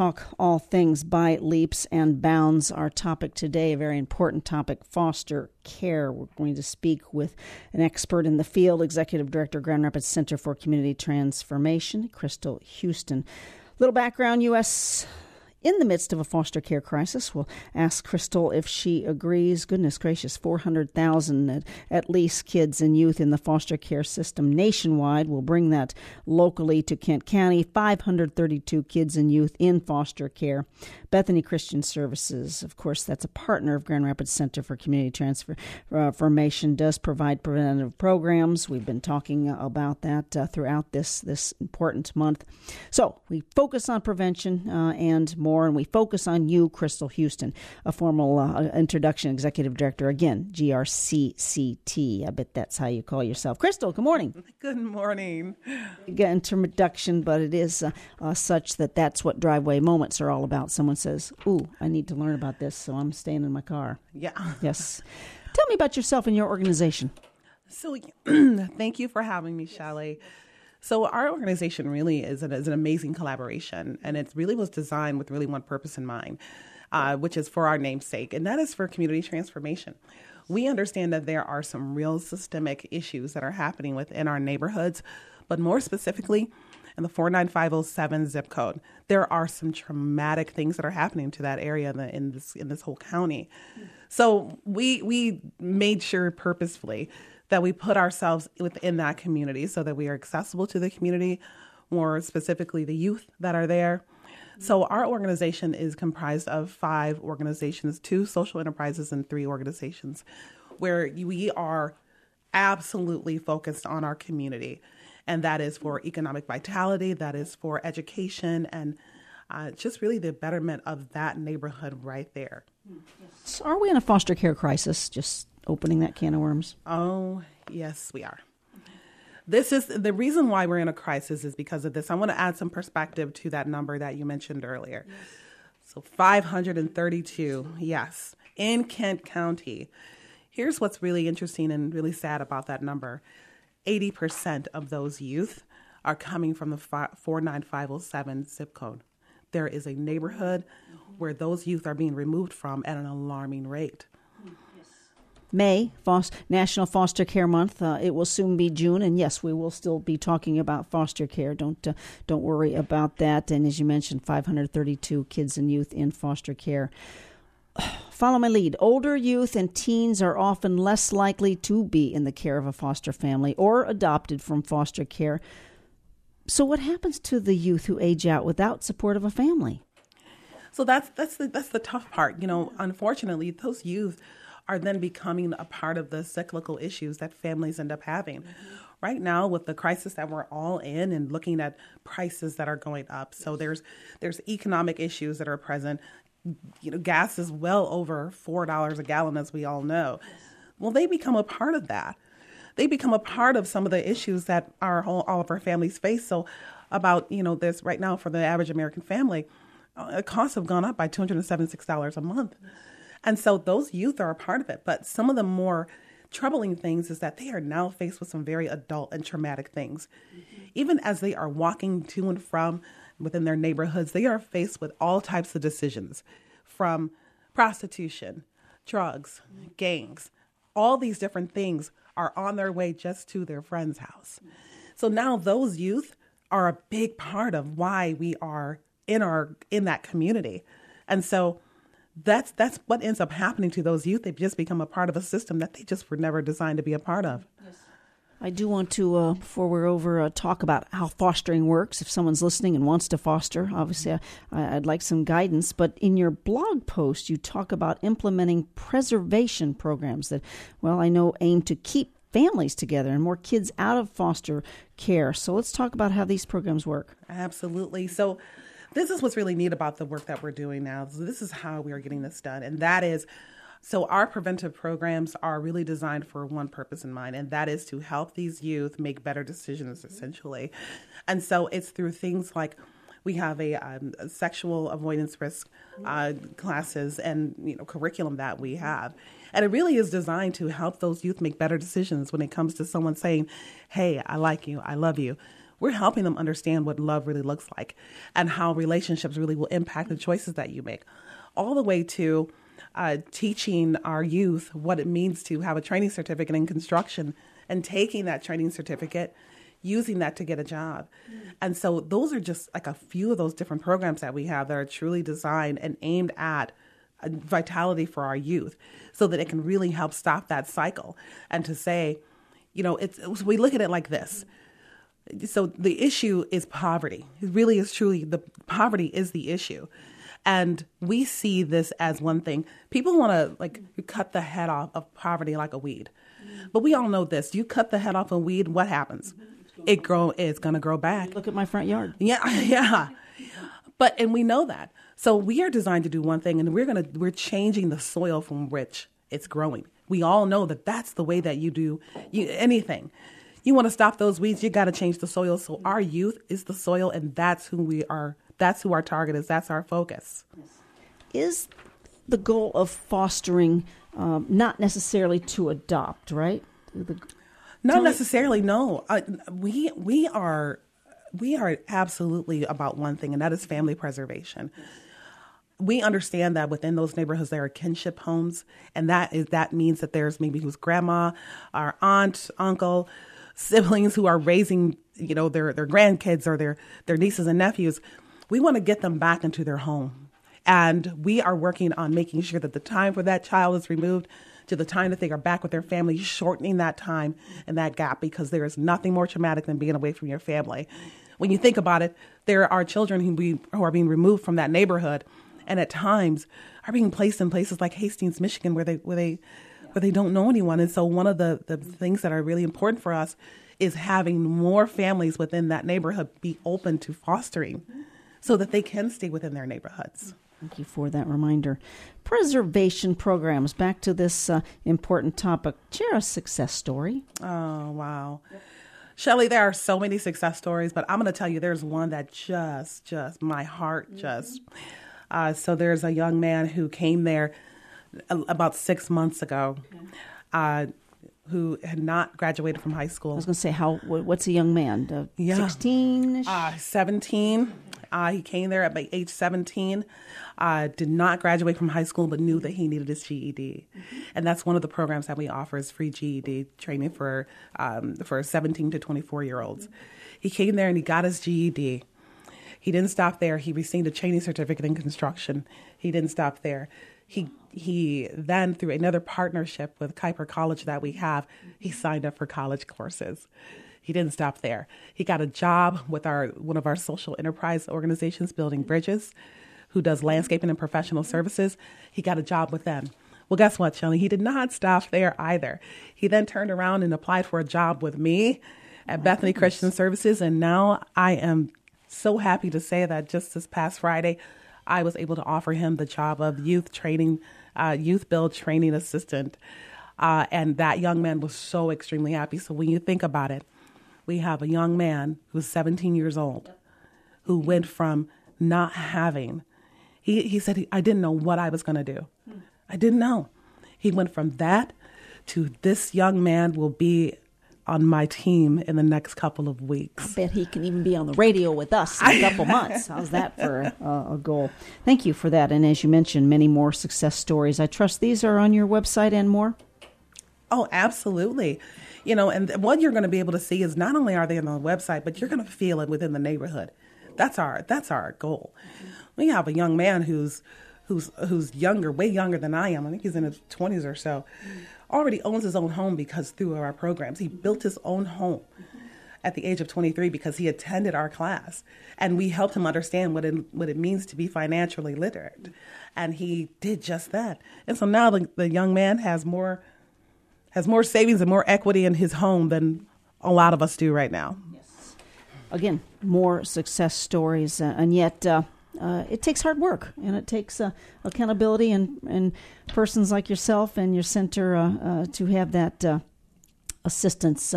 talk all things by leaps and bounds. Our topic today, a very important topic, foster care. We're going to speak with an expert in the field, Executive Director, Grand Rapids Center for Community Transformation, Crystal Houston. Little background U.S in the midst of a foster care crisis. We'll ask Crystal if she agrees. Goodness gracious, 400,000 at, at, least kids and youth in the foster care system nationwide. We'll bring that locally to Kent County. 532 kids and youth in foster care. Bethany Christian Services, of course, that's a partner of Grand Rapids Center for Community Transformation, uh, does provide preventative programs. We've been talking about that uh, throughout this, this important month. So we focus on prevention uh, and more more, and we focus on you, Crystal Houston, a formal uh, introduction executive director, again, GRCCT. I bet that's how you call yourself. Crystal, good morning. Good morning. Get introduction, but it is uh, uh, such that that's what driveway moments are all about. Someone says, Ooh, I need to learn about this, so I'm staying in my car. Yeah. Yes. Tell me about yourself and your organization. So, thank you for having me, Shelley. So our organization really is an, is an amazing collaboration, and it really was designed with really one purpose in mind, uh, which is for our namesake, and that is for community transformation. We understand that there are some real systemic issues that are happening within our neighborhoods, but more specifically, in the 49507 zip code, there are some traumatic things that are happening to that area in, the, in this in this whole county. So we we made sure purposefully that we put ourselves within that community so that we are accessible to the community, more specifically the youth that are there. So our organization is comprised of five organizations, two social enterprises and three organizations where we are absolutely focused on our community. And that is for economic vitality, that is for education, and uh, just really the betterment of that neighborhood right there. So are we in a foster care crisis? Just opening that can of worms? Oh, yes, we are. This is the reason why we're in a crisis is because of this. I want to add some perspective to that number that you mentioned earlier. So 532, yes, in Kent County. Here's what's really interesting and really sad about that number 80% of those youth are coming from the 49507 zip code. There is a neighborhood where those youth are being removed from at an alarming rate. May, National Foster Care Month. Uh, it will soon be June, and yes, we will still be talking about foster care. Don't uh, don't worry about that. And as you mentioned, 532 kids and youth in foster care. Follow my lead. Older youth and teens are often less likely to be in the care of a foster family or adopted from foster care. So, what happens to the youth who age out without support of a family? So that's that's the that's the tough part. You know, unfortunately, those youth are then becoming a part of the cyclical issues that families end up having. Mm-hmm. Right now, with the crisis that we're all in, and looking at prices that are going up, so there's there's economic issues that are present. You know, gas is well over four dollars a gallon, as we all know. Well, they become a part of that. They become a part of some of the issues that our whole, all of our families face. So, about you know, this right now for the average American family, uh, costs have gone up by two hundred and seventy six dollars a month. And so those youth are a part of it. But some of the more troubling things is that they are now faced with some very adult and traumatic things. Mm-hmm. Even as they are walking to and from within their neighborhoods, they are faced with all types of decisions from prostitution, drugs, mm-hmm. gangs. All these different things are on their way just to their friend's house. So now those youth are a big part of why we are in our in that community. And so that's that's what ends up happening to those youth. They just become a part of a system that they just were never designed to be a part of. Yes. I do want to, uh, before we're over, uh, talk about how fostering works. If someone's listening and wants to foster, obviously I, would like some guidance. But in your blog post, you talk about implementing preservation programs that, well, I know aim to keep families together and more kids out of foster care. So let's talk about how these programs work. Absolutely. So this is what's really neat about the work that we're doing now. This is how we are getting this done, and that is. So, our preventive programs are really designed for one purpose in mind, and that is to help these youth make better decisions, essentially. And so, it's through things like we have a, um, sexual avoidance risk uh, classes and you know curriculum that we have, and it really is designed to help those youth make better decisions when it comes to someone saying, "Hey, I like you, I love you." We're helping them understand what love really looks like and how relationships really will impact the choices that you make, all the way to uh, teaching our youth what it means to have a training certificate in construction and taking that training certificate using that to get a job. Mm. And so those are just like a few of those different programs that we have that are truly designed and aimed at vitality for our youth so that it can really help stop that cycle and to say, you know, it's we look at it like this. So the issue is poverty. It really is truly the poverty is the issue. And we see this as one thing. People want to like cut the head off of poverty like a weed. But we all know this. You cut the head off a weed, what happens? It grow it's going to grow back. Look at my front yard. Yeah, yeah. But and we know that. So we are designed to do one thing and we're going to we're changing the soil from which it's growing. We all know that that's the way that you do you, anything. You want to stop those weeds, you got to change the soil. So our youth is the soil and that's who we are that's who our target is. That's our focus. Is the goal of fostering um, not necessarily to adopt, right? The, not necessarily. No, uh, we we are we are absolutely about one thing, and that is family preservation. We understand that within those neighborhoods there are kinship homes, and that is that means that there's maybe who's grandma, our aunt, uncle, siblings who are raising you know their their grandkids or their their nieces and nephews we want to get them back into their home. And we are working on making sure that the time for that child is removed to the time that they are back with their family, shortening that time and that gap because there is nothing more traumatic than being away from your family. When you think about it, there are children who, be, who are being removed from that neighborhood and at times are being placed in places like Hastings, Michigan, where they where they where they don't know anyone. And so one of the, the things that are really important for us is having more families within that neighborhood be open to fostering so that they can stay within their neighborhoods. Thank you for that reminder. Preservation programs. Back to this uh, important topic. Share a success story. Oh, wow. Yep. Shelly, there are so many success stories, but I'm going to tell you there's one that just, just, my heart mm-hmm. just. Uh, so there's a young man who came there about six months ago. Okay. Uh, who had not graduated from high school. I was going to say, how? What's a young man? Uh. 16? Uh, 17. Uh, he came there at age 17, uh, did not graduate from high school, but knew that he needed his GED. Mm-hmm. And that's one of the programs that we offer is free GED training for, um, for 17 to 24 year olds. Mm-hmm. He came there and he got his GED. He didn't stop there. He received a training certificate in construction. He didn't stop there. He he then through another partnership with Kuyper College that we have, he signed up for college courses. He didn't stop there. He got a job with our one of our social enterprise organizations, Building Bridges, who does landscaping and professional services. He got a job with them. Well, guess what, Shelly? He did not stop there either. He then turned around and applied for a job with me at oh, Bethany Christian Services, and now I am so happy to say that just this past Friday, I was able to offer him the job of youth training, youth build training assistant. Uh, and that young man was so extremely happy. So when you think about it, we have a young man who's 17 years old who went from not having, he, he said, I didn't know what I was going to do. I didn't know. He went from that to this young man will be on my team in the next couple of weeks. I bet he can even be on the radio with us in a couple months. How's that for a, a goal? Thank you for that. And as you mentioned, many more success stories. I trust these are on your website and more. Oh, absolutely you know, and what you're going to be able to see is not only are they on the website, but you're going to feel it within the neighborhood. That's our that's our goal. We have a young man who's who's who's younger, way younger than I am. I think he's in his 20s or so. Already owns his own home because through our programs, he built his own home at the age of 23 because he attended our class and we helped him understand what it, what it means to be financially literate. And he did just that. And so now the, the young man has more has more savings and more equity in his home than a lot of us do right now. Yes. Again, more success stories, uh, and yet uh, uh, it takes hard work and it takes uh, accountability and, and persons like yourself and your center uh, uh, to have that assistance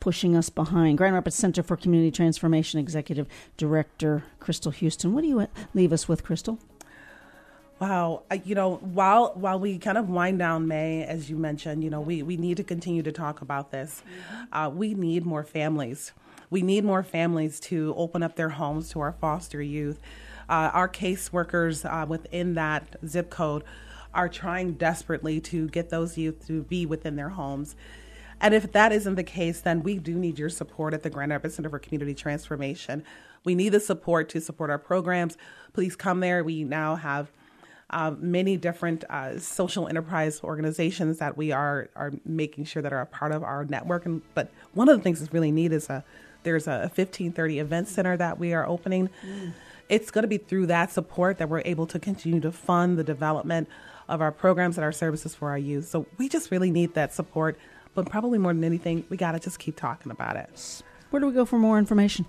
pushing us behind. Grand Rapids Center for Community Transformation Executive Director Crystal Houston. What do you leave us with, Crystal? Wow, you know, while while we kind of wind down May, as you mentioned, you know, we we need to continue to talk about this. Uh, we need more families We need more families to open up their homes to our foster youth. Uh, our caseworkers uh, within that zip code are trying desperately to get those youth to be within their homes. And if that isn't the case, then we do need your support at the Grand Rapids Center for Community Transformation. We need the support to support our programs. Please come there. We now have uh, many different uh, social enterprise organizations that we are are making sure that are a part of our network. And but one of the things that's really neat is a there's a 1530 event center that we are opening. Mm. It's going to be through that support that we're able to continue to fund the development of our programs and our services for our youth. So we just really need that support. But probably more than anything, we got to just keep talking about it. Where do we go for more information?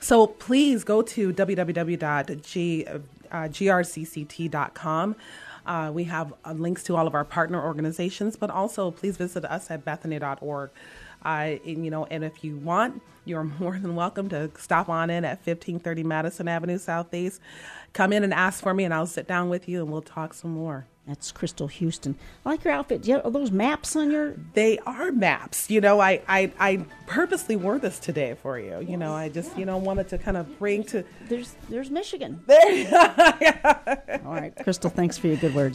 So please go to www.grcct.com. Uh, we have uh, links to all of our partner organizations, but also please visit us at bethany.org. And, you know, and if you want, you're more than welcome to stop on in at 1530 Madison Avenue Southeast. Come in and ask for me, and I'll sit down with you and we'll talk some more. That's Crystal Houston. I like your outfit. Do you have, are those maps on your? They are maps. You know, I, I I purposely wore this today for you. You know, I just you know wanted to kind of bring to. There's there's Michigan. There. All right, Crystal. Thanks for your good words.